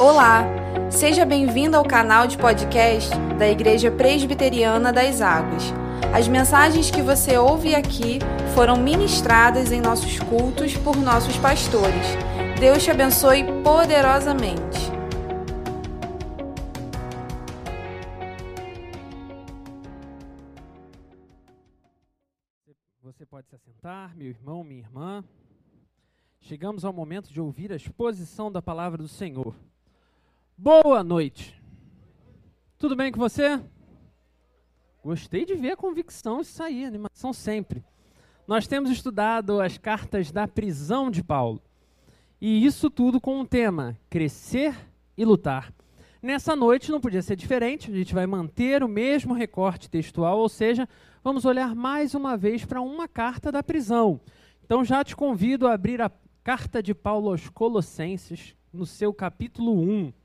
Olá, seja bem-vindo ao canal de podcast da Igreja Presbiteriana das Águas. As mensagens que você ouve aqui foram ministradas em nossos cultos por nossos pastores. Deus te abençoe poderosamente. Você pode se assentar, meu irmão, minha irmã. Chegamos ao momento de ouvir a exposição da palavra do Senhor. Boa noite. Tudo bem com você? Gostei de ver a convicção isso aí, animação sempre. Nós temos estudado as cartas da prisão de Paulo. E isso tudo com um tema: crescer e lutar. Nessa noite não podia ser diferente, a gente vai manter o mesmo recorte textual, ou seja, vamos olhar mais uma vez para uma carta da prisão. Então já te convido a abrir a carta de Paulo aos Colossenses, no seu capítulo 1.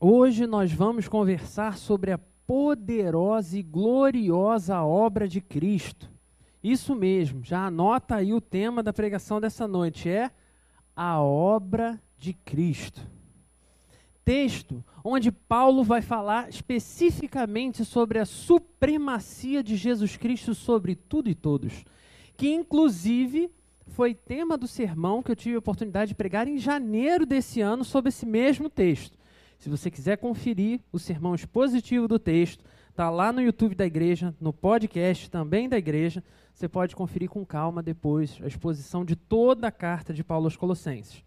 Hoje nós vamos conversar sobre a poderosa e gloriosa obra de Cristo. Isso mesmo, já anota aí o tema da pregação dessa noite: é a obra de Cristo. Texto onde Paulo vai falar especificamente sobre a supremacia de Jesus Cristo sobre tudo e todos, que inclusive foi tema do sermão que eu tive a oportunidade de pregar em janeiro desse ano sobre esse mesmo texto. Se você quiser conferir o sermão expositivo do texto, está lá no YouTube da igreja, no podcast também da igreja. Você pode conferir com calma depois a exposição de toda a carta de Paulo aos Colossenses.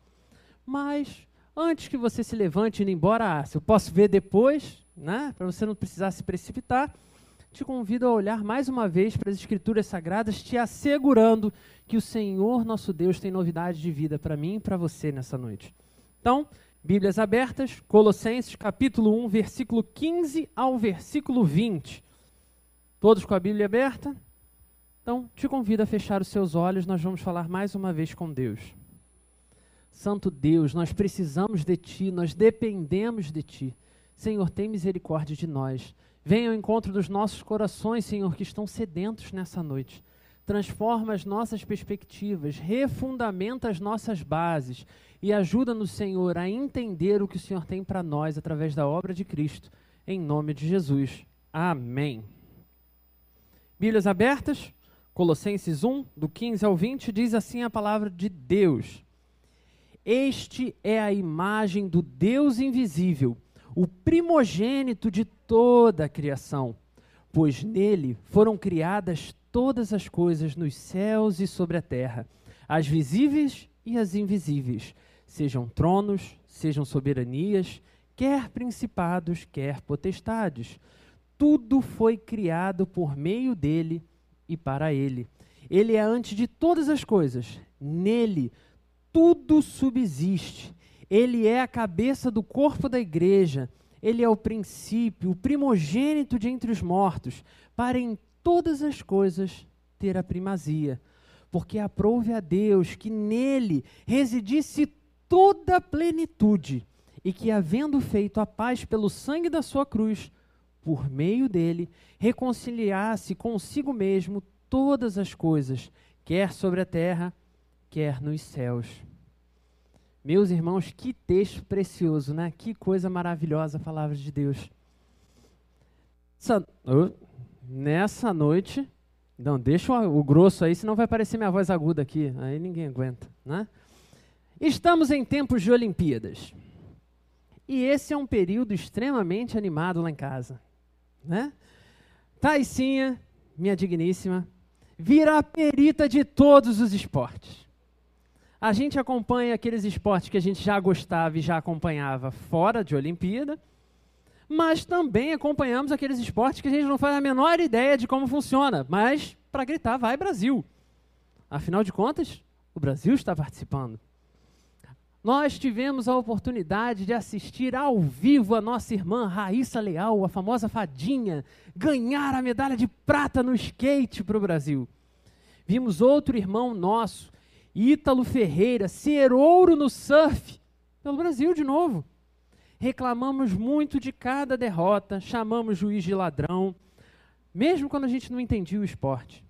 Mas, antes que você se levante e ir embora, ah, se eu posso ver depois, né, para você não precisar se precipitar, te convido a olhar mais uma vez para as Escrituras Sagradas, te assegurando que o Senhor nosso Deus tem novidade de vida para mim e para você nessa noite. Então, Bíblias abertas, Colossenses capítulo 1, versículo 15 ao versículo 20. Todos com a Bíblia aberta? Então, te convido a fechar os seus olhos, nós vamos falar mais uma vez com Deus. Santo Deus, nós precisamos de Ti, nós dependemos de Ti. Senhor, tem misericórdia de nós. Venha ao encontro dos nossos corações, Senhor, que estão sedentos nessa noite transforma as nossas perspectivas, refundamenta as nossas bases e ajuda-nos, Senhor, a entender o que o Senhor tem para nós através da obra de Cristo, em nome de Jesus. Amém. Bíblias abertas, Colossenses 1, do 15 ao 20, diz assim a palavra de Deus: Este é a imagem do Deus invisível, o primogênito de toda a criação, pois nele foram criadas todas as coisas nos céus e sobre a terra, as visíveis e as invisíveis, sejam tronos, sejam soberanias, quer principados, quer potestades. Tudo foi criado por meio dele e para ele. Ele é antes de todas as coisas. Nele tudo subsiste. Ele é a cabeça do corpo da igreja. Ele é o princípio, o primogênito de entre os mortos, para em todas as coisas ter a primazia, porque aprove a Deus que nele residisse toda a plenitude, e que, havendo feito a paz pelo sangue da sua cruz, por meio dele, reconciliasse consigo mesmo todas as coisas, quer sobre a terra, quer nos céus. Meus irmãos, que texto precioso, né? Que coisa maravilhosa a palavra de Deus. Essa, nessa noite. Não, deixa o, o grosso aí, senão vai parecer minha voz aguda aqui. Aí ninguém aguenta, né? Estamos em tempos de Olimpíadas. E esse é um período extremamente animado lá em casa, né? Taicinha, minha digníssima, vira a perita de todos os esportes. A gente acompanha aqueles esportes que a gente já gostava e já acompanhava fora de Olimpíada, mas também acompanhamos aqueles esportes que a gente não faz a menor ideia de como funciona, mas para gritar, vai Brasil. Afinal de contas, o Brasil está participando. Nós tivemos a oportunidade de assistir ao vivo a nossa irmã Raíssa Leal, a famosa fadinha, ganhar a medalha de prata no skate para o Brasil. Vimos outro irmão nosso, Ítalo Ferreira, ser ouro no surf pelo Brasil de novo reclamamos muito de cada derrota, chamamos juiz de ladrão, mesmo quando a gente não entendia o esporte.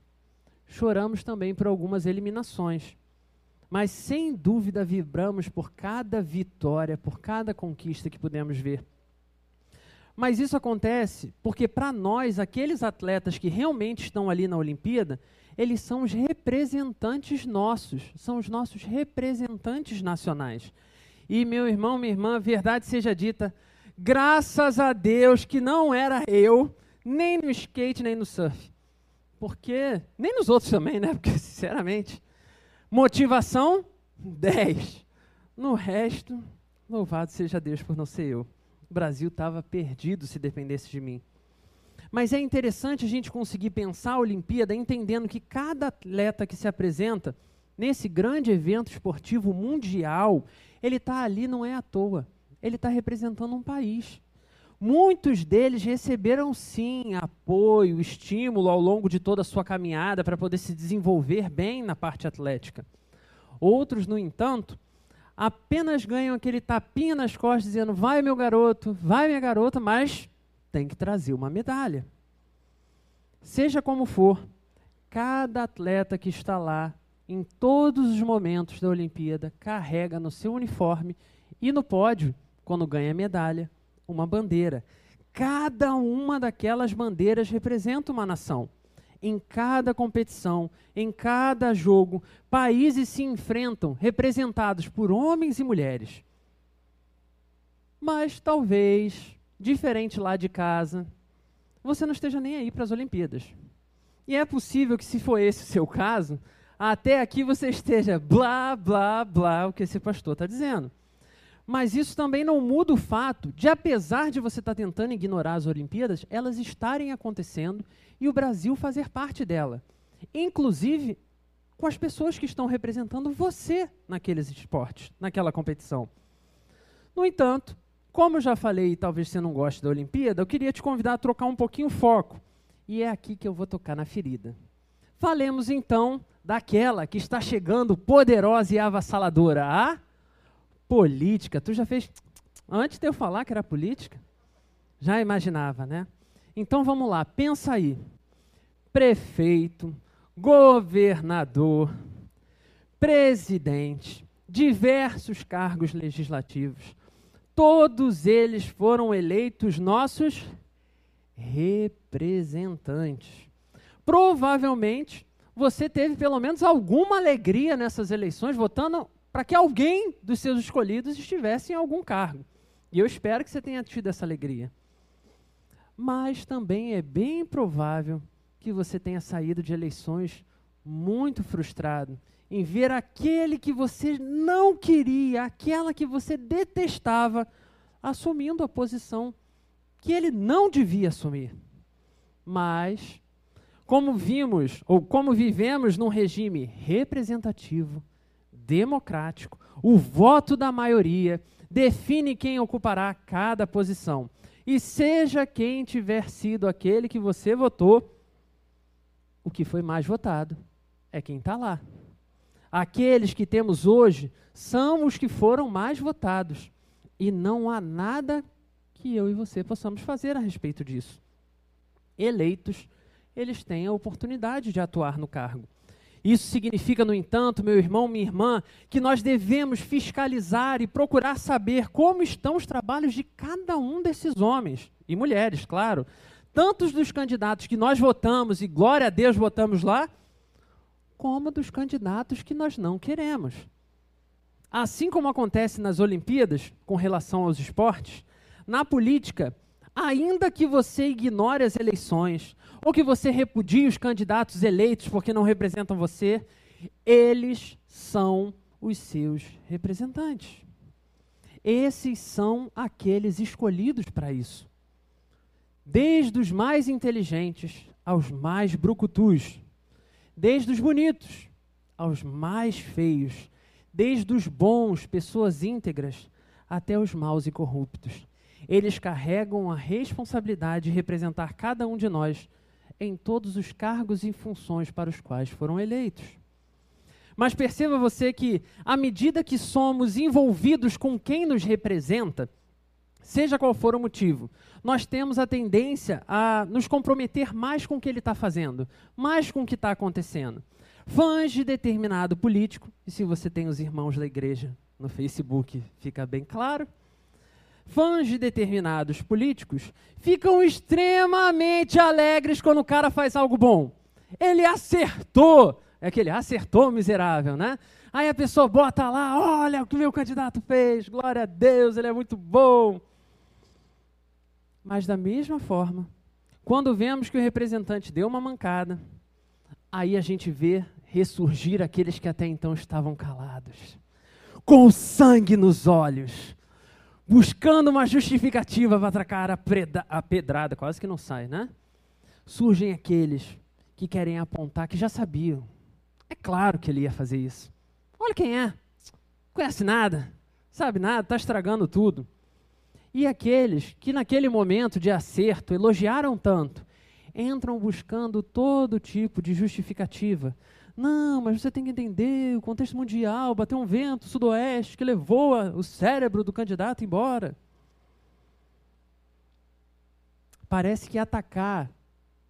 Choramos também por algumas eliminações. Mas sem dúvida vibramos por cada vitória, por cada conquista que pudemos ver. Mas isso acontece porque, para nós, aqueles atletas que realmente estão ali na Olimpíada, eles são os representantes nossos, são os nossos representantes nacionais. E, meu irmão, minha irmã, verdade seja dita, graças a Deus que não era eu, nem no skate, nem no surf. Porque, nem nos outros também, né? Porque, sinceramente, motivação, 10. No resto, louvado seja Deus por não ser eu. O Brasil estava perdido se dependesse de mim. Mas é interessante a gente conseguir pensar a Olimpíada entendendo que cada atleta que se apresenta nesse grande evento esportivo mundial, ele está ali não é à toa. Ele está representando um país. Muitos deles receberam sim apoio, estímulo ao longo de toda a sua caminhada para poder se desenvolver bem na parte atlética. Outros, no entanto, apenas ganham aquele tapinha nas costas dizendo: vai meu garoto, vai minha garota, mas tem que trazer uma medalha. Seja como for, cada atleta que está lá, em todos os momentos da Olimpíada, carrega no seu uniforme e no pódio, quando ganha medalha, uma bandeira. Cada uma daquelas bandeiras representa uma nação. Em cada competição, em cada jogo, países se enfrentam representados por homens e mulheres. Mas talvez diferente lá de casa, você não esteja nem aí para as Olimpíadas. E é possível que, se for esse o seu caso, até aqui você esteja blá, blá, blá, o que esse pastor está dizendo. Mas isso também não muda o fato de, apesar de você estar tentando ignorar as Olimpíadas, elas estarem acontecendo e o Brasil fazer parte dela. Inclusive com as pessoas que estão representando você naqueles esportes, naquela competição. No entanto, como eu já falei, talvez você não goste da Olimpíada, eu queria te convidar a trocar um pouquinho o foco. E é aqui que eu vou tocar na ferida. Falemos então daquela que está chegando poderosa e avassaladora, a política. Tu já fez antes de eu falar que era política? Já imaginava, né? Então vamos lá, pensa aí. Prefeito, governador, presidente, diversos cargos legislativos todos eles foram eleitos nossos representantes. Provavelmente você teve pelo menos alguma alegria nessas eleições votando para que alguém dos seus escolhidos estivesse em algum cargo. E eu espero que você tenha tido essa alegria. Mas também é bem provável que você tenha saído de eleições muito frustrado em ver aquele que você não queria, aquela que você detestava, assumindo a posição que ele não devia assumir. Mas, como vimos, ou como vivemos num regime representativo, democrático, o voto da maioria define quem ocupará cada posição. E seja quem tiver sido aquele que você votou, o que foi mais votado é quem está lá aqueles que temos hoje são os que foram mais votados. E não há nada que eu e você possamos fazer a respeito disso. Eleitos, eles têm a oportunidade de atuar no cargo. Isso significa, no entanto, meu irmão, minha irmã, que nós devemos fiscalizar e procurar saber como estão os trabalhos de cada um desses homens e mulheres, claro. Tantos dos candidatos que nós votamos, e glória a Deus votamos lá, como dos candidatos que nós não queremos. Assim como acontece nas Olimpíadas, com relação aos esportes, na política, ainda que você ignore as eleições, ou que você repudie os candidatos eleitos porque não representam você, eles são os seus representantes. Esses são aqueles escolhidos para isso. Desde os mais inteligentes aos mais brucutus, desde os bonitos aos mais feios, desde os bons, pessoas íntegras, até os maus e corruptos. Eles carregam a responsabilidade de representar cada um de nós em todos os cargos e funções para os quais foram eleitos. Mas perceba você que, à medida que somos envolvidos com quem nos representa, seja qual for o motivo, nós temos a tendência a nos comprometer mais com o que ele está fazendo, mais com o que está acontecendo. fãs de determinado político, e se você tem os irmãos da igreja no Facebook, fica bem claro. Fãs de determinados políticos ficam extremamente alegres quando o cara faz algo bom. Ele acertou! É aquele acertou miserável, né? Aí a pessoa bota lá, olha o que meu candidato fez, glória a Deus, ele é muito bom. Mas da mesma forma, quando vemos que o representante deu uma mancada, aí a gente vê ressurgir aqueles que até então estavam calados, com sangue nos olhos, buscando uma justificativa para atracar a, preda, a pedrada, quase que não sai, né? Surgem aqueles que querem apontar que já sabiam. É claro que ele ia fazer isso. Olha quem é. Conhece nada, sabe nada, está estragando tudo. E aqueles que naquele momento de acerto elogiaram tanto, entram buscando todo tipo de justificativa. Não, mas você tem que entender o contexto mundial, bateu um vento sudoeste que levou o cérebro do candidato embora. Parece que atacar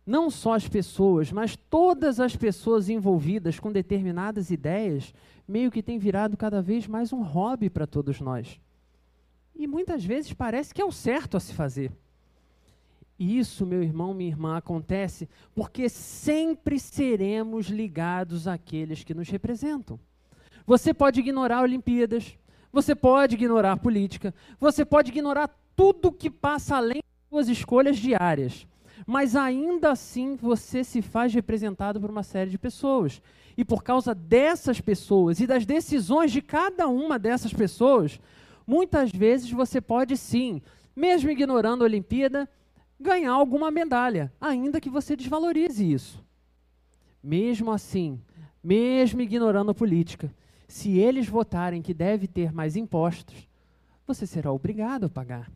não só as pessoas, mas todas as pessoas envolvidas com determinadas ideias, meio que tem virado cada vez mais um hobby para todos nós. E muitas vezes parece que é o certo a se fazer. E isso, meu irmão, minha irmã, acontece porque sempre seremos ligados àqueles que nos representam. Você pode ignorar Olimpíadas, você pode ignorar política, você pode ignorar tudo que passa além das suas escolhas diárias mas ainda assim você se faz representado por uma série de pessoas. E por causa dessas pessoas e das decisões de cada uma dessas pessoas, muitas vezes você pode sim, mesmo ignorando a Olimpíada, ganhar alguma medalha, ainda que você desvalorize isso. Mesmo assim, mesmo ignorando a política, se eles votarem que deve ter mais impostos, você será obrigado a pagar.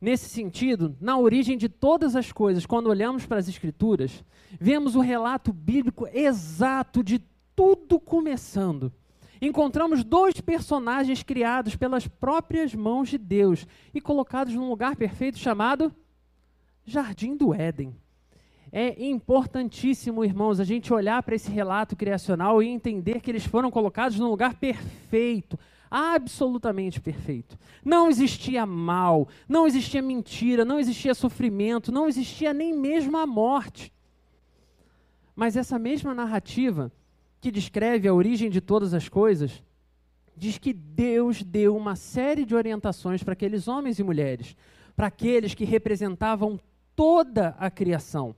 Nesse sentido, na origem de todas as coisas, quando olhamos para as Escrituras, vemos o relato bíblico exato de tudo começando. Encontramos dois personagens criados pelas próprias mãos de Deus e colocados num lugar perfeito chamado Jardim do Éden. É importantíssimo, irmãos, a gente olhar para esse relato criacional e entender que eles foram colocados num lugar perfeito, absolutamente perfeito. Não existia mal, não existia mentira, não existia sofrimento, não existia nem mesmo a morte. Mas essa mesma narrativa que descreve a origem de todas as coisas diz que Deus deu uma série de orientações para aqueles homens e mulheres, para aqueles que representavam toda a criação.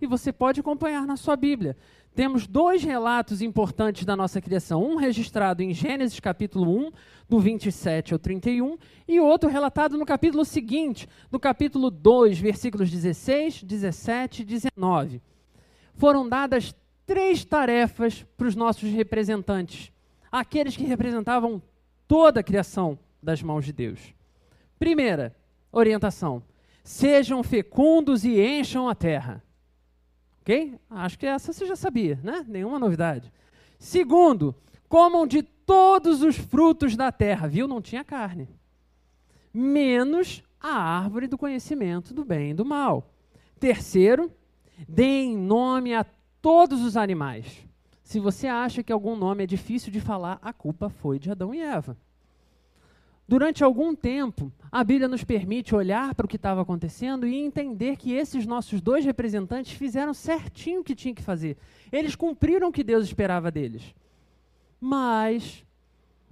E você pode acompanhar na sua Bíblia temos dois relatos importantes da nossa criação. Um registrado em Gênesis capítulo 1, do 27 ao 31, e outro relatado no capítulo seguinte, no capítulo 2, versículos 16, 17 e 19. Foram dadas três tarefas para os nossos representantes, aqueles que representavam toda a criação das mãos de Deus. Primeira orientação: sejam fecundos e encham a terra. Ok? Acho que essa você já sabia, né? Nenhuma novidade. Segundo, comam de todos os frutos da terra, viu? Não tinha carne. Menos a árvore do conhecimento do bem e do mal. Terceiro, deem nome a todos os animais. Se você acha que algum nome é difícil de falar, a culpa foi de Adão e Eva. Durante algum tempo, a Bíblia nos permite olhar para o que estava acontecendo e entender que esses nossos dois representantes fizeram certinho o que tinham que fazer. Eles cumpriram o que Deus esperava deles. Mas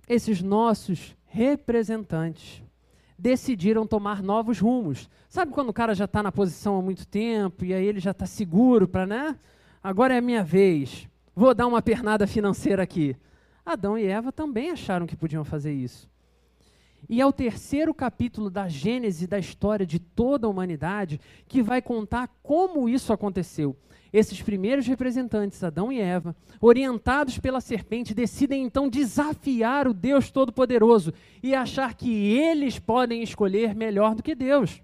esses nossos representantes decidiram tomar novos rumos. Sabe quando o cara já está na posição há muito tempo e aí ele já está seguro para, né? Agora é a minha vez. Vou dar uma pernada financeira aqui. Adão e Eva também acharam que podiam fazer isso. E é o terceiro capítulo da Gênese da história de toda a humanidade que vai contar como isso aconteceu. Esses primeiros representantes, Adão e Eva, orientados pela serpente, decidem então desafiar o Deus Todo-Poderoso e achar que eles podem escolher melhor do que Deus.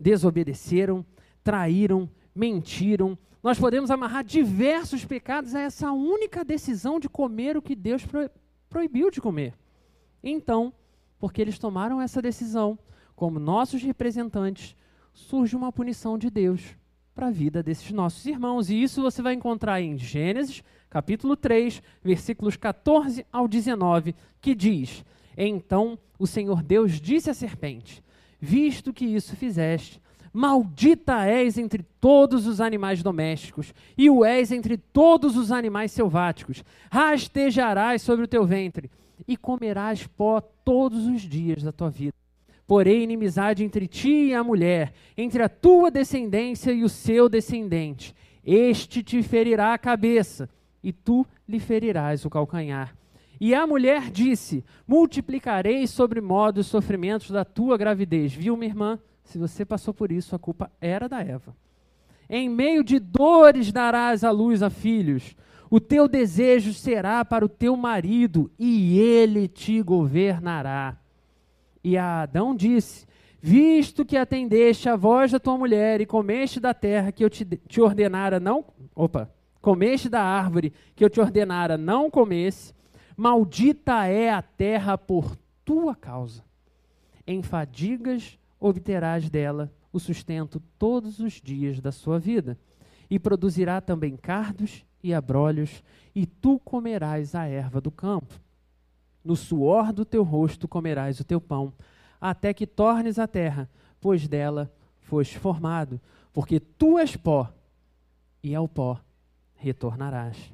Desobedeceram, traíram, mentiram. Nós podemos amarrar diversos pecados a essa única decisão de comer o que Deus proibiu de comer. Então, porque eles tomaram essa decisão, como nossos representantes, surge uma punição de Deus. para a vida desses nossos irmãos. E isso você vai encontrar em Gênesis, capítulo 3, versículos 14 ao 19, que diz: Então o Senhor Deus disse à serpente: Visto que isso fizeste, Maldita és entre todos os animais domésticos, e o és entre todos os animais selváticos. Rastejarás sobre o teu ventre, e comerás pó todos os dias da tua vida. Porém, inimizade entre ti e a mulher, entre a tua descendência e o seu descendente. Este te ferirá a cabeça, e tu lhe ferirás o calcanhar. E a mulher disse: Multiplicarei sobre modo os sofrimentos da tua gravidez. Viu, minha irmã? Se você passou por isso, a culpa era da Eva. Em meio de dores darás a luz a filhos. O teu desejo será para o teu marido, e ele te governará. E a Adão disse: Visto que atendeste a voz da tua mulher e comeste da terra que eu te, te ordenara não. Opa! Comeste da árvore que eu te ordenara não comesse, maldita é a terra por tua causa. Em fadigas obterás dela o sustento todos os dias da sua vida, e produzirá também cardos e abrolhos, e tu comerás a erva do campo. No suor do teu rosto comerás o teu pão, até que tornes a terra, pois dela foste formado, porque tu és pó, e ao pó retornarás.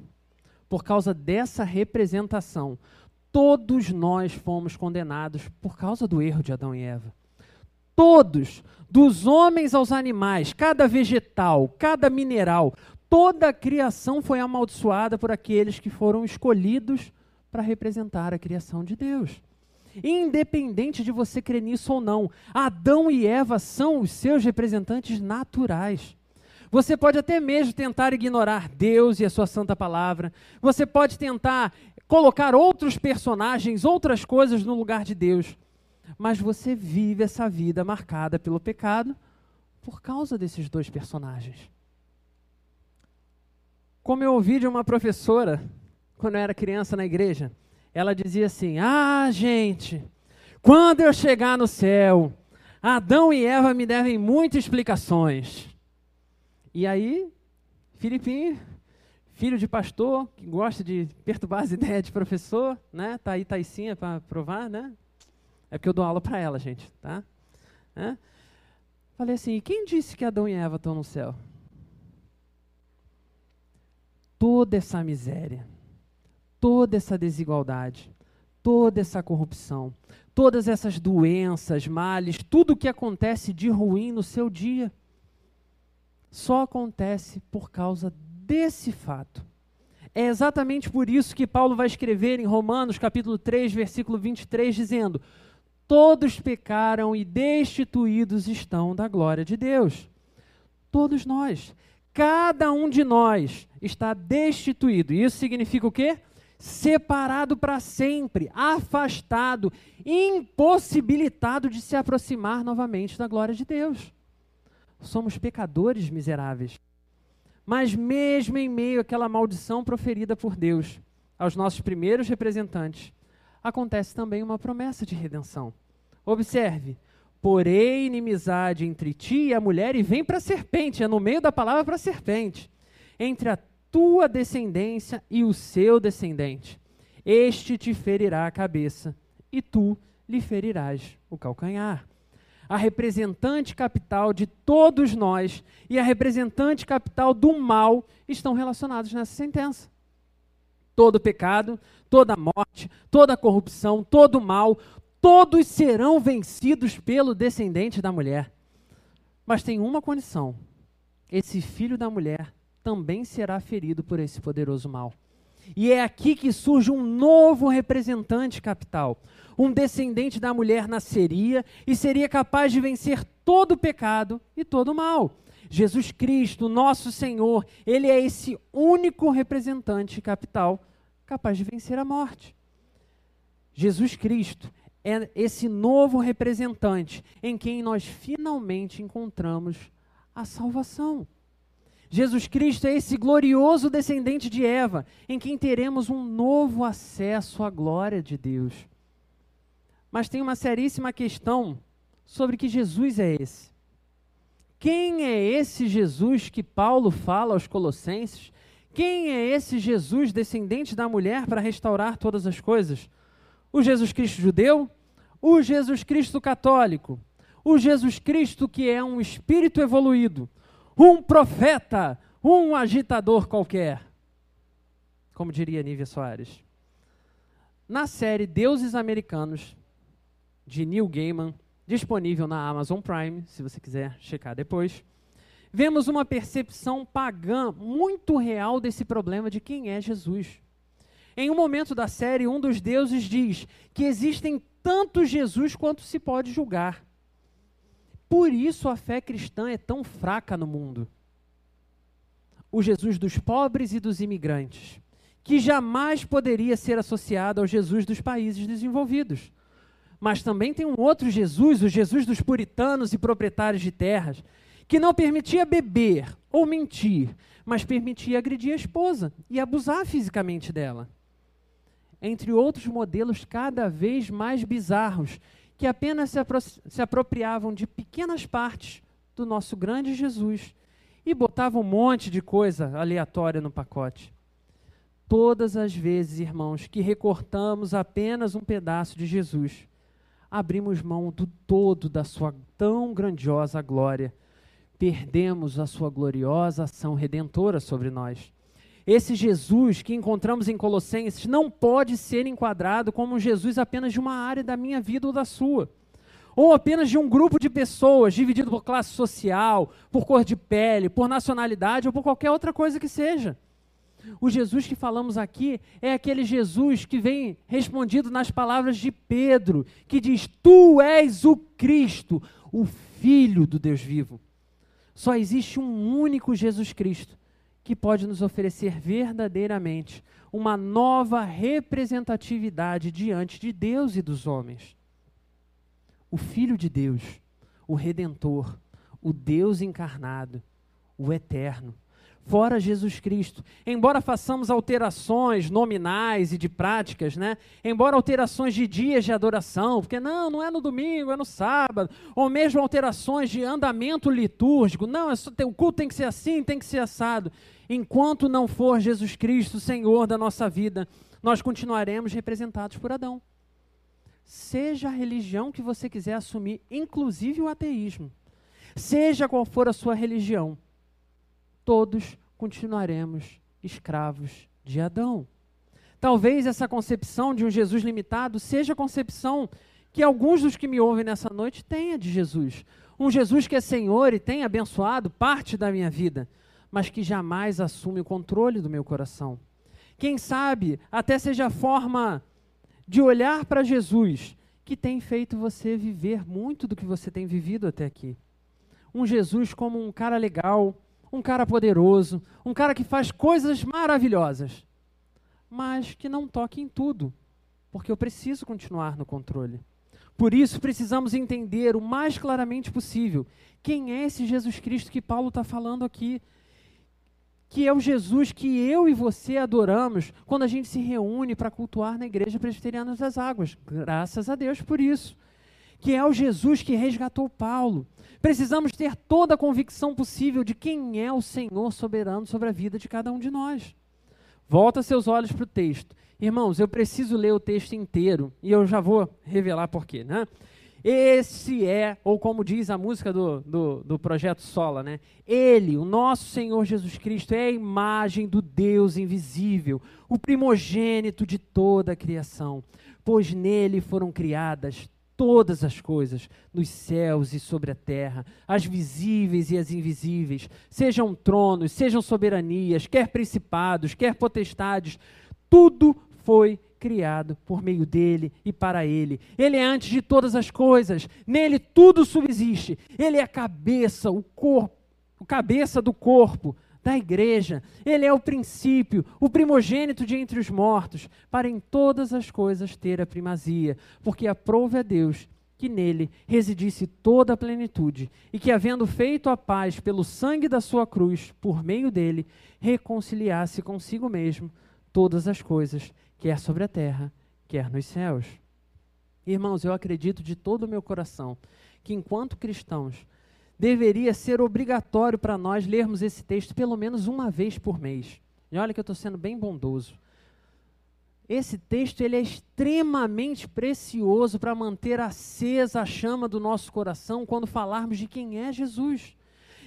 Por causa dessa representação, todos nós fomos condenados por causa do erro de Adão e Eva todos, dos homens aos animais, cada vegetal, cada mineral, toda a criação foi amaldiçoada por aqueles que foram escolhidos para representar a criação de Deus. Independente de você crer nisso ou não, Adão e Eva são os seus representantes naturais. Você pode até mesmo tentar ignorar Deus e a sua santa palavra. Você pode tentar colocar outros personagens, outras coisas no lugar de Deus mas você vive essa vida marcada pelo pecado por causa desses dois personagens. Como eu ouvi de uma professora, quando eu era criança na igreja, ela dizia assim: Ah, gente, quando eu chegar no céu, Adão e Eva me devem muitas explicações. E aí, Filipinho, filho de pastor, que gosta de perturbar as ideias de professor, né? Tá aí Taicinha para provar, né? É porque eu dou aula para ela, gente, tá? É? Falei assim, quem disse que Adão e Eva estão no céu? Toda essa miséria, toda essa desigualdade, toda essa corrupção, todas essas doenças, males, tudo o que acontece de ruim no seu dia, só acontece por causa desse fato. É exatamente por isso que Paulo vai escrever em Romanos capítulo 3, versículo 23, dizendo: Todos pecaram e destituídos estão da glória de Deus. Todos nós. Cada um de nós está destituído. Isso significa o quê? Separado para sempre, afastado, impossibilitado de se aproximar novamente da glória de Deus. Somos pecadores miseráveis. Mas mesmo em meio àquela maldição proferida por Deus aos nossos primeiros representantes, acontece também uma promessa de redenção. Observe, porém inimizade entre ti e a mulher, e vem para a serpente, é no meio da palavra para a serpente, entre a tua descendência e o seu descendente. Este te ferirá a cabeça, e tu lhe ferirás o calcanhar. A representante capital de todos nós e a representante capital do mal estão relacionados nessa sentença. Todo pecado, toda morte, toda corrupção, todo mal, todos serão vencidos pelo descendente da mulher. Mas tem uma condição: esse filho da mulher também será ferido por esse poderoso mal. E é aqui que surge um novo representante capital. Um descendente da mulher nasceria e seria capaz de vencer todo o pecado e todo o mal. Jesus Cristo, nosso Senhor, ele é esse único representante capital capaz de vencer a morte. Jesus Cristo é esse novo representante em quem nós finalmente encontramos a salvação. Jesus Cristo é esse glorioso descendente de Eva, em quem teremos um novo acesso à glória de Deus. Mas tem uma seríssima questão sobre que Jesus é esse. Quem é esse Jesus que Paulo fala aos Colossenses? Quem é esse Jesus descendente da mulher para restaurar todas as coisas? O Jesus Cristo judeu? O Jesus Cristo católico? O Jesus Cristo que é um espírito evoluído? Um profeta? Um agitador qualquer? Como diria Nívia Soares. Na série Deuses Americanos, de Neil Gaiman, disponível na Amazon Prime, se você quiser checar depois, vemos uma percepção pagã muito real desse problema de quem é Jesus. Em um momento da série, um dos deuses diz que existem tantos Jesus quanto se pode julgar. Por isso a fé cristã é tão fraca no mundo. O Jesus dos pobres e dos imigrantes, que jamais poderia ser associado ao Jesus dos países desenvolvidos. Mas também tem um outro Jesus, o Jesus dos puritanos e proprietários de terras, que não permitia beber ou mentir, mas permitia agredir a esposa e abusar fisicamente dela. Entre outros modelos cada vez mais bizarros, que apenas se, apro se apropriavam de pequenas partes do nosso grande Jesus e botavam um monte de coisa aleatória no pacote. Todas as vezes, irmãos, que recortamos apenas um pedaço de Jesus, abrimos mão do todo da sua tão grandiosa glória perdemos a sua gloriosa ação redentora sobre nós. Esse Jesus que encontramos em Colossenses não pode ser enquadrado como um Jesus apenas de uma área da minha vida ou da sua, ou apenas de um grupo de pessoas dividido por classe social, por cor de pele, por nacionalidade ou por qualquer outra coisa que seja. O Jesus que falamos aqui é aquele Jesus que vem respondido nas palavras de Pedro, que diz: Tu és o Cristo, o Filho do Deus vivo. Só existe um único Jesus Cristo que pode nos oferecer verdadeiramente uma nova representatividade diante de Deus e dos homens. O Filho de Deus, o Redentor, o Deus encarnado, o Eterno fora Jesus Cristo. Embora façamos alterações nominais e de práticas, né? Embora alterações de dias de adoração, porque não, não é no domingo, é no sábado, ou mesmo alterações de andamento litúrgico, não, é só, o culto tem que ser assim, tem que ser assado. Enquanto não for Jesus Cristo, Senhor da nossa vida, nós continuaremos representados por Adão. Seja a religião que você quiser assumir, inclusive o ateísmo. Seja qual for a sua religião, todos continuaremos escravos de Adão. Talvez essa concepção de um Jesus limitado seja a concepção que alguns dos que me ouvem nessa noite tenha de Jesus. Um Jesus que é Senhor e tem abençoado parte da minha vida, mas que jamais assume o controle do meu coração. Quem sabe até seja a forma de olhar para Jesus que tem feito você viver muito do que você tem vivido até aqui. Um Jesus como um cara legal, um cara poderoso, um cara que faz coisas maravilhosas, mas que não toque em tudo, porque eu preciso continuar no controle. Por isso, precisamos entender o mais claramente possível quem é esse Jesus Cristo que Paulo está falando aqui. Que é o Jesus que eu e você adoramos quando a gente se reúne para cultuar na Igreja Presbiteriana das Águas. Graças a Deus por isso. Que é o Jesus que resgatou Paulo, Precisamos ter toda a convicção possível de quem é o Senhor soberano sobre a vida de cada um de nós. Volta seus olhos para o texto. Irmãos, eu preciso ler o texto inteiro e eu já vou revelar por quê, né? Esse é, ou como diz a música do, do, do, projeto Sola, né? Ele, o nosso Senhor Jesus Cristo, é a imagem do Deus invisível, o primogênito de toda a criação, pois nele foram criadas todas as coisas, nos céus e sobre a terra, as visíveis e as invisíveis, sejam tronos, sejam soberanias, quer principados, quer potestades, tudo foi criado por meio dele e para ele. Ele é antes de todas as coisas, nele tudo subsiste. Ele é a cabeça, o corpo, o cabeça do corpo da igreja. Ele é o princípio, o primogênito de entre os mortos, para em todas as coisas ter a primazia, porque aprove a Deus que nele residisse toda a plenitude, e que, havendo feito a paz pelo sangue da sua cruz, por meio dele, reconciliasse consigo mesmo todas as coisas, quer sobre a terra, quer nos céus. Irmãos, eu acredito de todo o meu coração que, enquanto cristãos, deveria ser obrigatório para nós lermos esse texto pelo menos uma vez por mês. E olha que eu estou sendo bem bondoso. Esse texto ele é extremamente precioso para manter acesa a chama do nosso coração quando falarmos de quem é Jesus.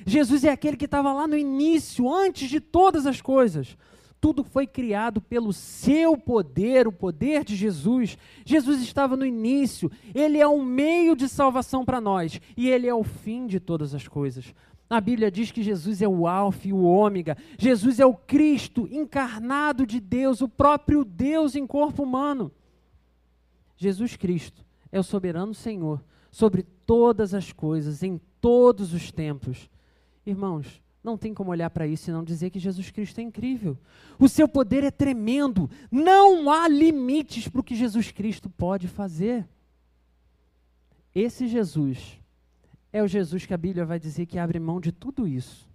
Jesus é aquele que estava lá no início, antes de todas as coisas. Tudo foi criado pelo seu poder, o poder de Jesus. Jesus estava no início, ele é um meio de salvação para nós e ele é o fim de todas as coisas. A Bíblia diz que Jesus é o Alfa e o Ômega. Jesus é o Cristo encarnado de Deus, o próprio Deus em corpo humano. Jesus Cristo é o soberano Senhor sobre todas as coisas, em todos os tempos. Irmãos, não tem como olhar para isso e não dizer que Jesus Cristo é incrível. O seu poder é tremendo. Não há limites para o que Jesus Cristo pode fazer. Esse Jesus é o Jesus que a Bíblia vai dizer que abre mão de tudo isso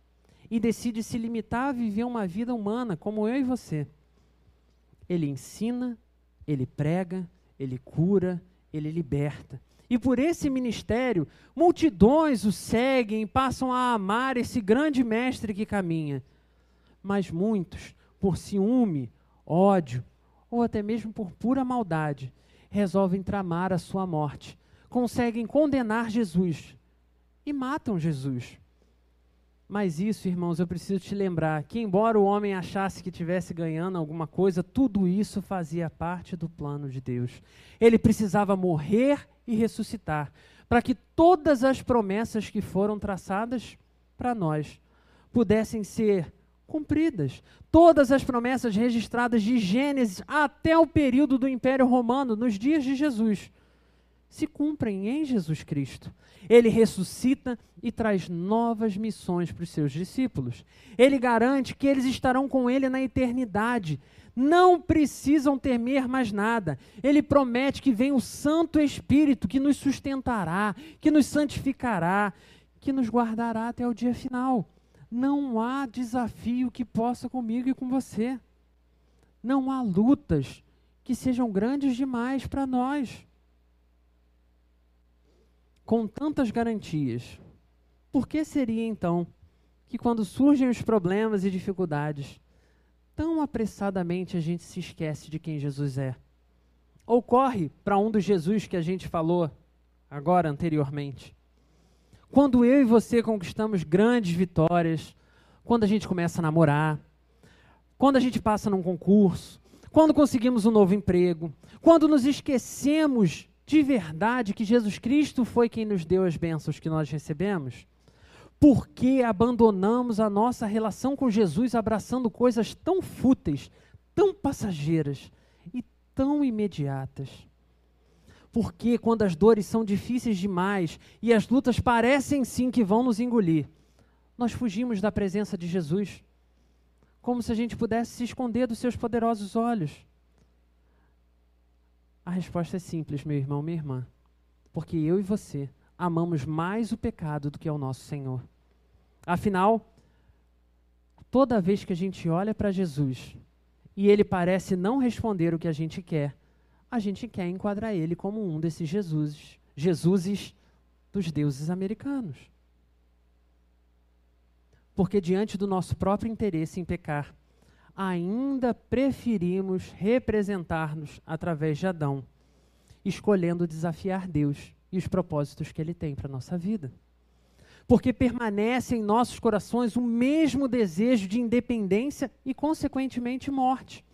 e decide se limitar a viver uma vida humana como eu e você. Ele ensina, ele prega, ele cura, ele liberta. E por esse ministério, multidões o seguem e passam a amar esse grande mestre que caminha. Mas muitos, por ciúme, ódio ou até mesmo por pura maldade, resolvem tramar a sua morte, conseguem condenar Jesus e matam Jesus. Mas isso, irmãos, eu preciso te lembrar que, embora o homem achasse que tivesse ganhando alguma coisa, tudo isso fazia parte do plano de Deus. Ele precisava morrer e ressuscitar, para que todas as promessas que foram traçadas para nós pudessem ser cumpridas. Todas as promessas registradas de Gênesis até o período do Império Romano, nos dias de Jesus, se cumprem em Jesus Cristo. Ele ressuscita e traz novas missões para os seus discípulos. Ele garante que eles estarão com ele na eternidade. Não precisam temer mais nada. Ele promete que vem o Santo Espírito que nos sustentará, que nos santificará, que nos guardará até o dia final. Não há desafio que possa comigo e com você. Não há lutas que sejam grandes demais para nós com tantas garantias, por que seria então que quando surgem os problemas e dificuldades, tão apressadamente a gente se esquece de quem Jesus é? Ou corre para um dos Jesus que a gente falou agora anteriormente? Quando eu e você conquistamos grandes vitórias, quando a gente começa a namorar, quando a gente passa num concurso, quando conseguimos um novo emprego, quando nos esquecemos de verdade que Jesus Cristo foi quem nos deu as bênçãos que nós recebemos? Por que abandonamos a nossa relação com Jesus abraçando coisas tão fúteis, tão passageiras e tão imediatas? Porque quando as dores são difíceis demais e as lutas parecem sim que vão nos engolir, nós fugimos da presença de Jesus, como se a gente pudesse se esconder dos seus poderosos olhos. A resposta é simples, meu irmão, minha irmã. Porque eu e você amamos mais o pecado do que ao nosso Senhor. Afinal, toda vez que a gente olha para Jesus e ele parece não responder o que a gente quer, a gente quer enquadrar ele como um desses Jesuses, Jesuses dos deuses americanos. Porque diante do nosso próprio interesse em pecar, ainda preferimos representar-nos através de Adão, escolhendo desafiar Deus e os propósitos que ele tem para a nossa vida. Porque permanece em nossos corações o mesmo desejo de independência e, consequentemente, morte.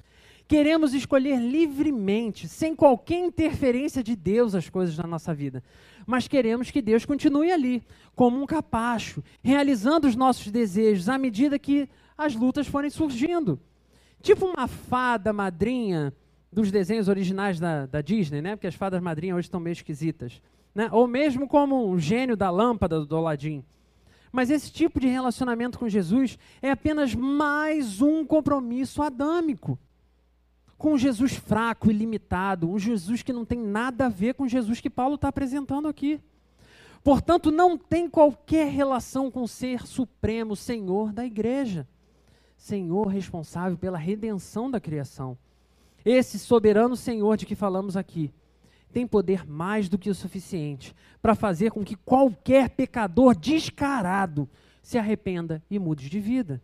Queremos escolher livremente, sem qualquer interferência de Deus, as coisas da nossa vida. Mas queremos que Deus continue ali, como um capacho, realizando os nossos desejos à medida que as lutas forem surgindo. Tipo uma fada madrinha dos desenhos originais da, da Disney, né? Porque as fadas madrinhas hoje estão meio esquisitas. Né? Ou mesmo como um gênio da lâmpada do Aladim. Mas esse tipo de relacionamento com Jesus é apenas mais um compromisso adâmico. Com um Jesus fraco e limitado, um Jesus que não tem nada a ver com o Jesus que Paulo está apresentando aqui. Portanto, não tem qualquer relação com o ser supremo, Senhor da igreja. Senhor responsável pela redenção da criação. Esse soberano Senhor de que falamos aqui tem poder mais do que o suficiente para fazer com que qualquer pecador descarado se arrependa e mude de vida.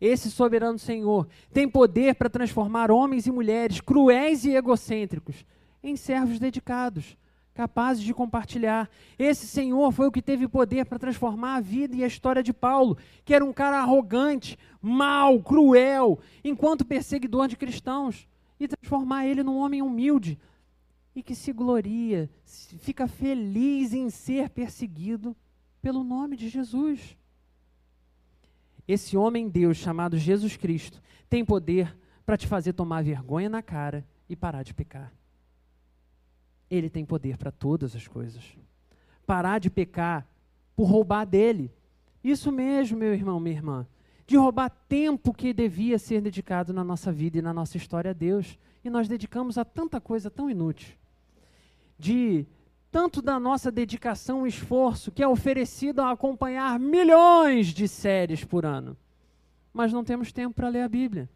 Esse soberano Senhor tem poder para transformar homens e mulheres cruéis e egocêntricos em servos dedicados, capazes de compartilhar. Esse Senhor foi o que teve poder para transformar a vida e a história de Paulo, que era um cara arrogante, mau, cruel, enquanto perseguidor de cristãos, e transformar ele num homem humilde e que se gloria, fica feliz em ser perseguido pelo nome de Jesus. Esse homem Deus chamado Jesus Cristo tem poder para te fazer tomar vergonha na cara e parar de pecar. Ele tem poder para todas as coisas. Parar de pecar por roubar dele. Isso mesmo, meu irmão, minha irmã. De roubar tempo que devia ser dedicado na nossa vida e na nossa história a Deus. E nós dedicamos a tanta coisa tão inútil. De tanto da nossa dedicação e esforço que é oferecido a acompanhar milhões de séries por ano. Mas não temos tempo para ler a Bíblia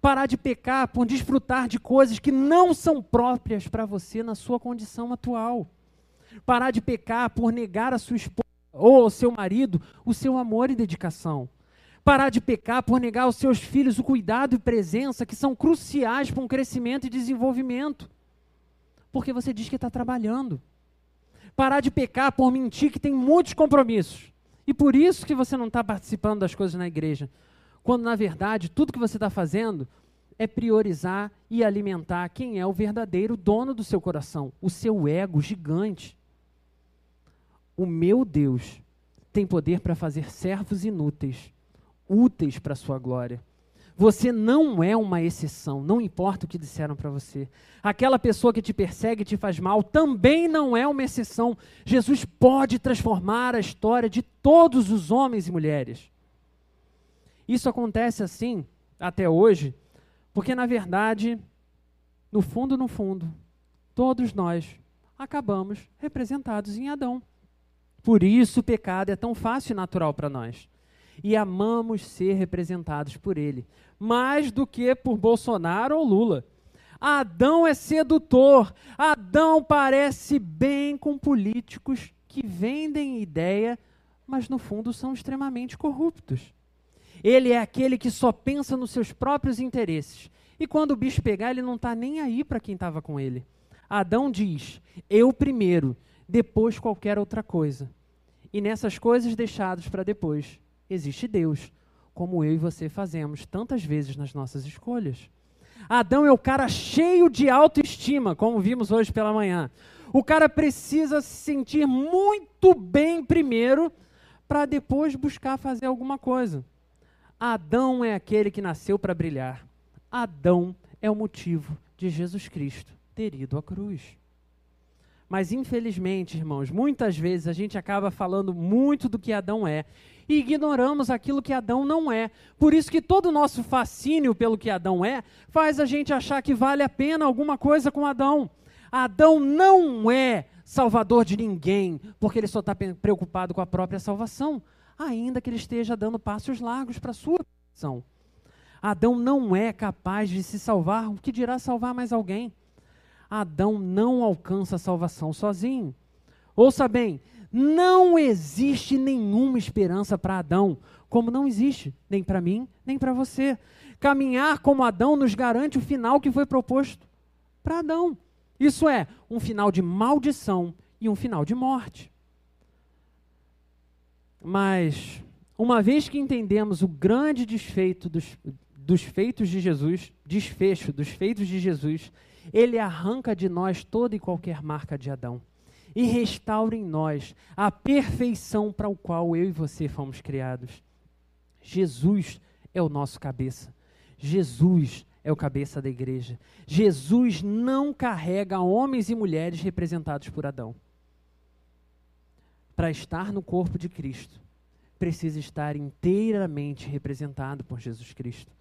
parar de pecar por desfrutar de coisas que não são próprias para você na sua condição atual. Parar de pecar por negar a sua esposa ou ao seu marido o seu amor e dedicação. Parar de pecar por negar aos seus filhos o cuidado e presença que são cruciais para um crescimento e desenvolvimento. Porque você diz que está trabalhando. Parar de pecar por mentir que tem muitos compromissos. E por isso que você não está participando das coisas na igreja. Quando, na verdade, tudo que você está fazendo é priorizar e alimentar quem é o verdadeiro dono do seu coração, o seu ego gigante. O meu Deus tem poder para fazer servos inúteis, úteis para a sua glória. Você não é uma exceção, não importa o que disseram para você. Aquela pessoa que te persegue e te faz mal também não é uma exceção. Jesus pode transformar a história de todos os homens e mulheres. Isso acontece assim até hoje, porque na verdade, no fundo, no fundo, todos nós acabamos representados em Adão. Por isso o pecado é tão fácil e natural para nós. E amamos ser representados por ele, mais do que por Bolsonaro ou Lula. Adão é sedutor. Adão parece bem com políticos que vendem ideia, mas no fundo são extremamente corruptos. Ele é aquele que só pensa nos seus próprios interesses. E quando o bicho pegar, ele não está nem aí para quem estava com ele. Adão diz: Eu primeiro, depois qualquer outra coisa. E nessas coisas deixadas para depois, existe Deus, como eu e você fazemos tantas vezes nas nossas escolhas. Adão é o cara cheio de autoestima, como vimos hoje pela manhã. O cara precisa se sentir muito bem primeiro para depois buscar fazer alguma coisa. Adão é aquele que nasceu para brilhar. Adão é o motivo de Jesus Cristo ter ido à cruz. Mas infelizmente, irmãos, muitas vezes a gente acaba falando muito do que Adão é e ignoramos aquilo que Adão não é. Por isso que todo o nosso fascínio pelo que Adão é faz a gente achar que vale a pena alguma coisa com Adão. Adão não é salvador de ninguém, porque ele só está preocupado com a própria salvação ainda que ele esteja dando passos largos para a sua missão. Adão não é capaz de se salvar, o que dirá salvar mais alguém? Adão não alcança a salvação sozinho. Ouça bem, não existe nenhuma esperança para Adão, como não existe nem para mim, nem para você. Caminhar como Adão nos garante o final que foi proposto para Adão. Isso é, um final de maldição e um final de morte. Mas, uma vez que entendemos o grande desfeito dos, dos feitos de Jesus, desfecho dos feitos de Jesus, ele arranca de nós toda e qualquer marca de Adão e restaura em nós a perfeição para o qual eu e você fomos criados. Jesus é o nosso cabeça. Jesus é o cabeça da igreja. Jesus não carrega homens e mulheres representados por Adão para estar no corpo de Cristo, precisa estar inteiramente representado por Jesus Cristo.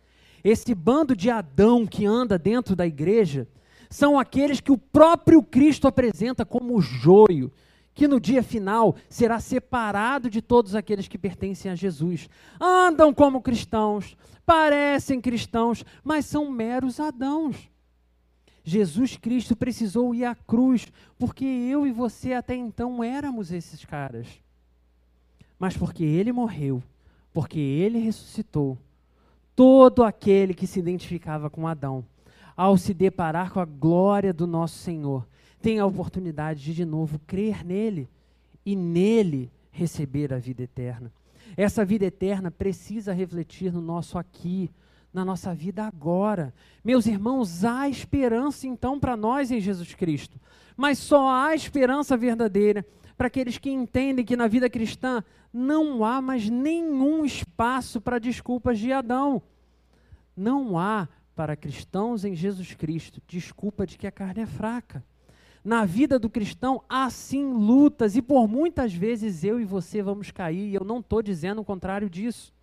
Esse bando de Adão que anda dentro da igreja são aqueles que o próprio Cristo apresenta como joio, que no dia final será separado de todos aqueles que pertencem a Jesus. Andam como cristãos, parecem cristãos, mas são meros adãos. Jesus Cristo precisou ir à cruz, porque eu e você até então éramos esses caras. Mas porque ele morreu, porque ele ressuscitou, todo aquele que se identificava com Adão, ao se deparar com a glória do nosso Senhor, tem a oportunidade de de novo crer nele e nele receber a vida eterna. Essa vida eterna precisa refletir no nosso aqui, na nossa vida agora. Meus irmãos, há esperança então para nós em Jesus Cristo, mas só há esperança verdadeira para aqueles que entendem que na vida cristã não há mais nenhum espaço para desculpas de Adão. Não há para cristãos em Jesus Cristo desculpa de que a carne é fraca. Na vida do cristão há sim lutas, e por muitas vezes eu e você vamos cair, e eu não estou dizendo o contrário disso.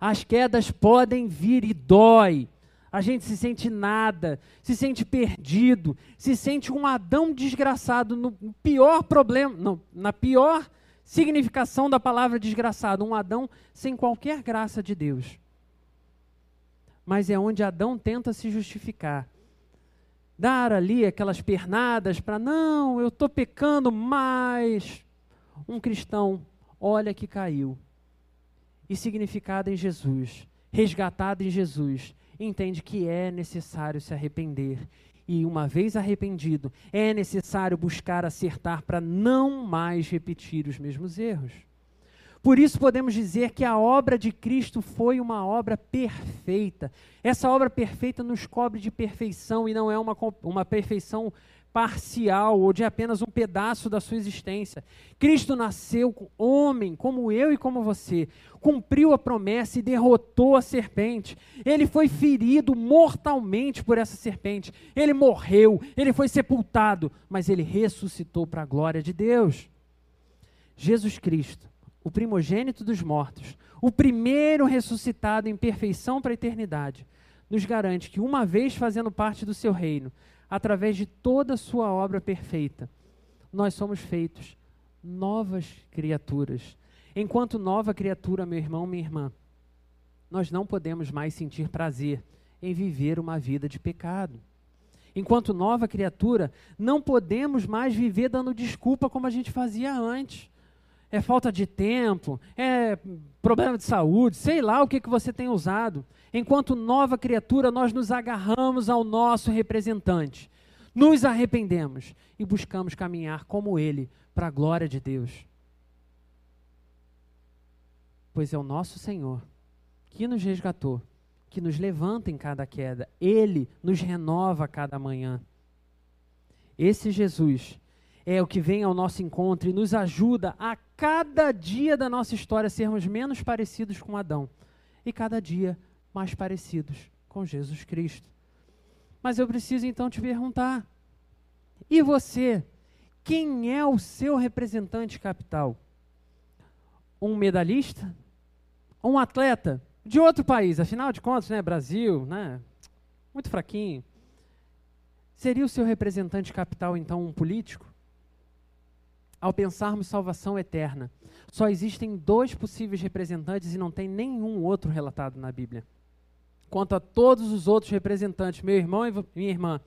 As quedas podem vir e dói. A gente se sente nada, se sente perdido, se sente um Adão desgraçado no pior problema, não, na pior significação da palavra desgraçado, um Adão sem qualquer graça de Deus. Mas é onde Adão tenta se justificar dar ali aquelas pernadas para, não, eu estou pecando, mas um cristão olha que caiu e significado em Jesus, resgatado em Jesus, entende que é necessário se arrepender. E uma vez arrependido, é necessário buscar acertar para não mais repetir os mesmos erros. Por isso podemos dizer que a obra de Cristo foi uma obra perfeita. Essa obra perfeita nos cobre de perfeição e não é uma, uma perfeição parcial ou de apenas um pedaço da sua existência. Cristo nasceu homem, como eu e como você, cumpriu a promessa e derrotou a serpente. Ele foi ferido mortalmente por essa serpente. Ele morreu, ele foi sepultado, mas ele ressuscitou para a glória de Deus. Jesus Cristo o primogênito dos mortos, o primeiro ressuscitado em perfeição para a eternidade, nos garante que, uma vez fazendo parte do seu reino, através de toda a sua obra perfeita, nós somos feitos novas criaturas. Enquanto nova criatura, meu irmão, minha irmã, nós não podemos mais sentir prazer em viver uma vida de pecado. Enquanto nova criatura, não podemos mais viver dando desculpa como a gente fazia antes é falta de tempo, é problema de saúde, sei lá o que, que você tem usado. Enquanto nova criatura, nós nos agarramos ao nosso representante, nos arrependemos e buscamos caminhar como ele, para a glória de Deus. Pois é o nosso Senhor que nos resgatou, que nos levanta em cada queda, ele nos renova a cada manhã. Esse Jesus é o que vem ao nosso encontro e nos ajuda a cada dia da nossa história sermos menos parecidos com Adão e cada dia mais parecidos com Jesus Cristo. Mas eu preciso então te perguntar: e você? Quem é o seu representante capital? Um medalhista? Um atleta de outro país? Afinal de contas, né, Brasil, né? Muito fraquinho. Seria o seu representante capital então um político? Ao pensarmos salvação eterna, só existem dois possíveis representantes e não tem nenhum outro relatado na Bíblia. Quanto a todos os outros representantes, meu irmão e minha irmã,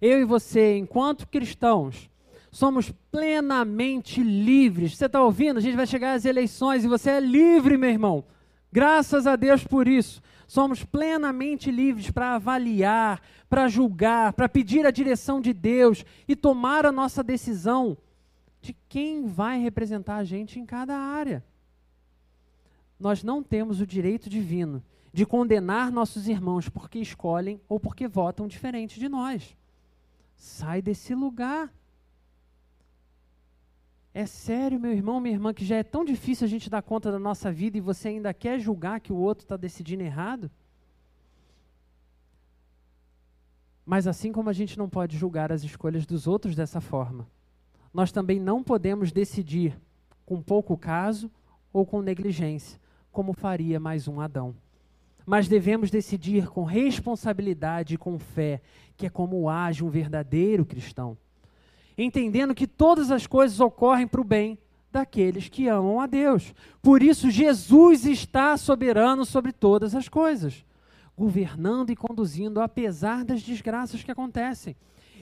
eu e você, enquanto cristãos, somos plenamente livres. Você está ouvindo? A gente vai chegar às eleições e você é livre, meu irmão. Graças a Deus por isso. Somos plenamente livres para avaliar, para julgar, para pedir a direção de Deus e tomar a nossa decisão de quem vai representar a gente em cada área. Nós não temos o direito divino de condenar nossos irmãos porque escolhem ou porque votam diferente de nós. Sai desse lugar. É sério, meu irmão, minha irmã, que já é tão difícil a gente dar conta da nossa vida e você ainda quer julgar que o outro está decidindo errado? Mas assim como a gente não pode julgar as escolhas dos outros dessa forma, nós também não podemos decidir com pouco caso ou com negligência, como faria mais um Adão. Mas devemos decidir com responsabilidade e com fé, que é como age um verdadeiro cristão. Entendendo que todas as coisas ocorrem para o bem daqueles que amam a Deus. Por isso, Jesus está soberano sobre todas as coisas. governando e conduzindo, apesar das desgraças que acontecem.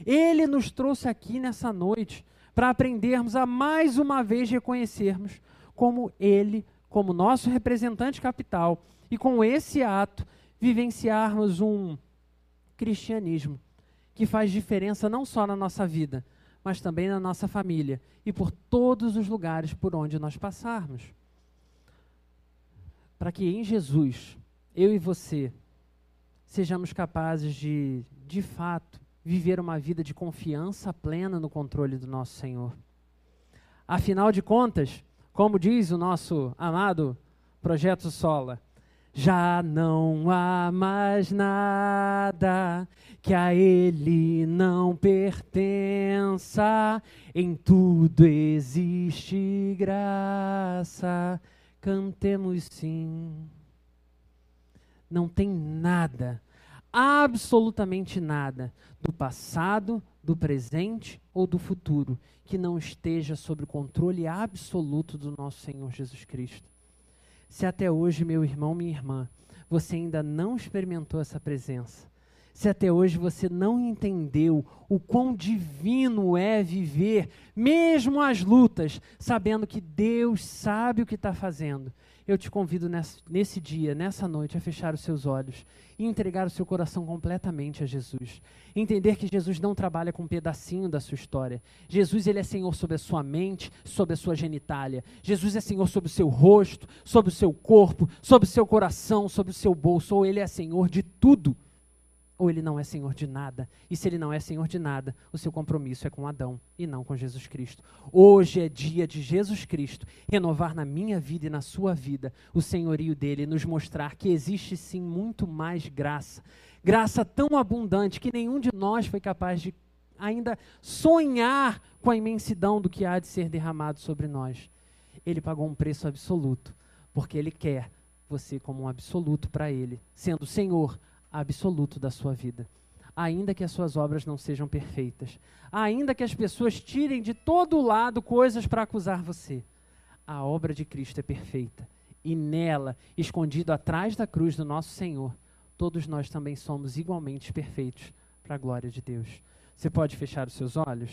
Ele nos trouxe aqui nessa noite para aprendermos a mais uma vez reconhecermos como Ele, como nosso representante capital, e com esse ato vivenciarmos um cristianismo que faz diferença não só na nossa vida, mas também na nossa família e por todos os lugares por onde nós passarmos. Para que em Jesus, eu e você, sejamos capazes de, de fato, viver uma vida de confiança plena no controle do nosso Senhor. Afinal de contas, como diz o nosso amado projeto Sola, já não há mais nada que a Ele não pertença, em tudo existe graça. Cantemos sim. Não tem nada, absolutamente nada, do passado, do presente ou do futuro que não esteja sob o controle absoluto do nosso Senhor Jesus Cristo. Se até hoje, meu irmão, minha irmã, você ainda não experimentou essa presença, se até hoje você não entendeu o quão divino é viver, mesmo as lutas, sabendo que Deus sabe o que está fazendo, eu te convido nesse, nesse, dia, nessa noite, a fechar os seus olhos e entregar o seu coração completamente a Jesus. Entender que Jesus não trabalha com um pedacinho da sua história. Jesus ele é Senhor sobre a sua mente, sobre a sua genitália. Jesus é Senhor sobre o seu rosto, sobre o seu corpo, sobre o seu coração, sobre o seu bolso. Ou ele é Senhor de tudo ou ele não é senhor de nada. E se ele não é senhor de nada, o seu compromisso é com Adão e não com Jesus Cristo. Hoje é dia de Jesus Cristo renovar na minha vida e na sua vida o senhorio dele e nos mostrar que existe sim muito mais graça. Graça tão abundante que nenhum de nós foi capaz de ainda sonhar com a imensidão do que há de ser derramado sobre nós. Ele pagou um preço absoluto, porque ele quer você como um absoluto para ele, sendo Senhor, absoluto da sua vida. Ainda que as suas obras não sejam perfeitas, ainda que as pessoas tirem de todo lado coisas para acusar você, a obra de Cristo é perfeita. E nela, escondido atrás da cruz do nosso Senhor, todos nós também somos igualmente perfeitos para a glória de Deus. Você pode fechar os seus olhos?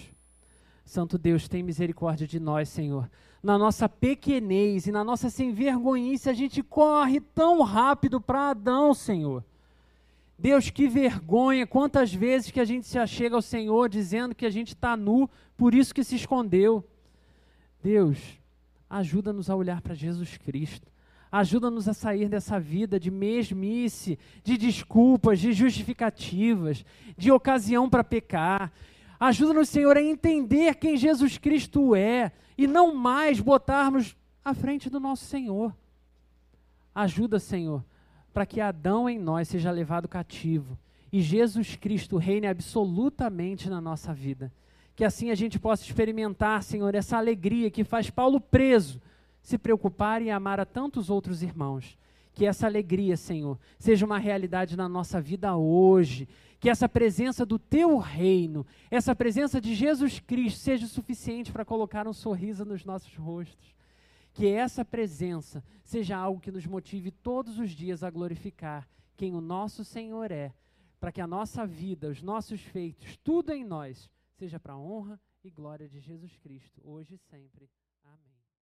Santo Deus, tem misericórdia de nós, Senhor. Na nossa pequenez e na nossa sem vergonhice, a gente corre tão rápido para Adão, Senhor. Deus, que vergonha, quantas vezes que a gente se achega ao Senhor dizendo que a gente está nu, por isso que se escondeu. Deus, ajuda-nos a olhar para Jesus Cristo. Ajuda-nos a sair dessa vida de mesmice, de desculpas, de justificativas, de ocasião para pecar. Ajuda-nos, Senhor, a entender quem Jesus Cristo é e não mais botarmos à frente do nosso Senhor. Ajuda, Senhor, para que Adão em nós seja levado cativo e Jesus Cristo reine absolutamente na nossa vida. Que assim a gente possa experimentar, Senhor, essa alegria que faz Paulo preso se preocupar e amar a tantos outros irmãos. Que essa alegria, Senhor, seja uma realidade na nossa vida hoje. Que essa presença do Teu reino, essa presença de Jesus Cristo, seja suficiente para colocar um sorriso nos nossos rostos que essa presença seja algo que nos motive todos os dias a glorificar quem o nosso Senhor é, para que a nossa vida, os nossos feitos, tudo em nós, seja para a honra e glória de Jesus Cristo, hoje e sempre.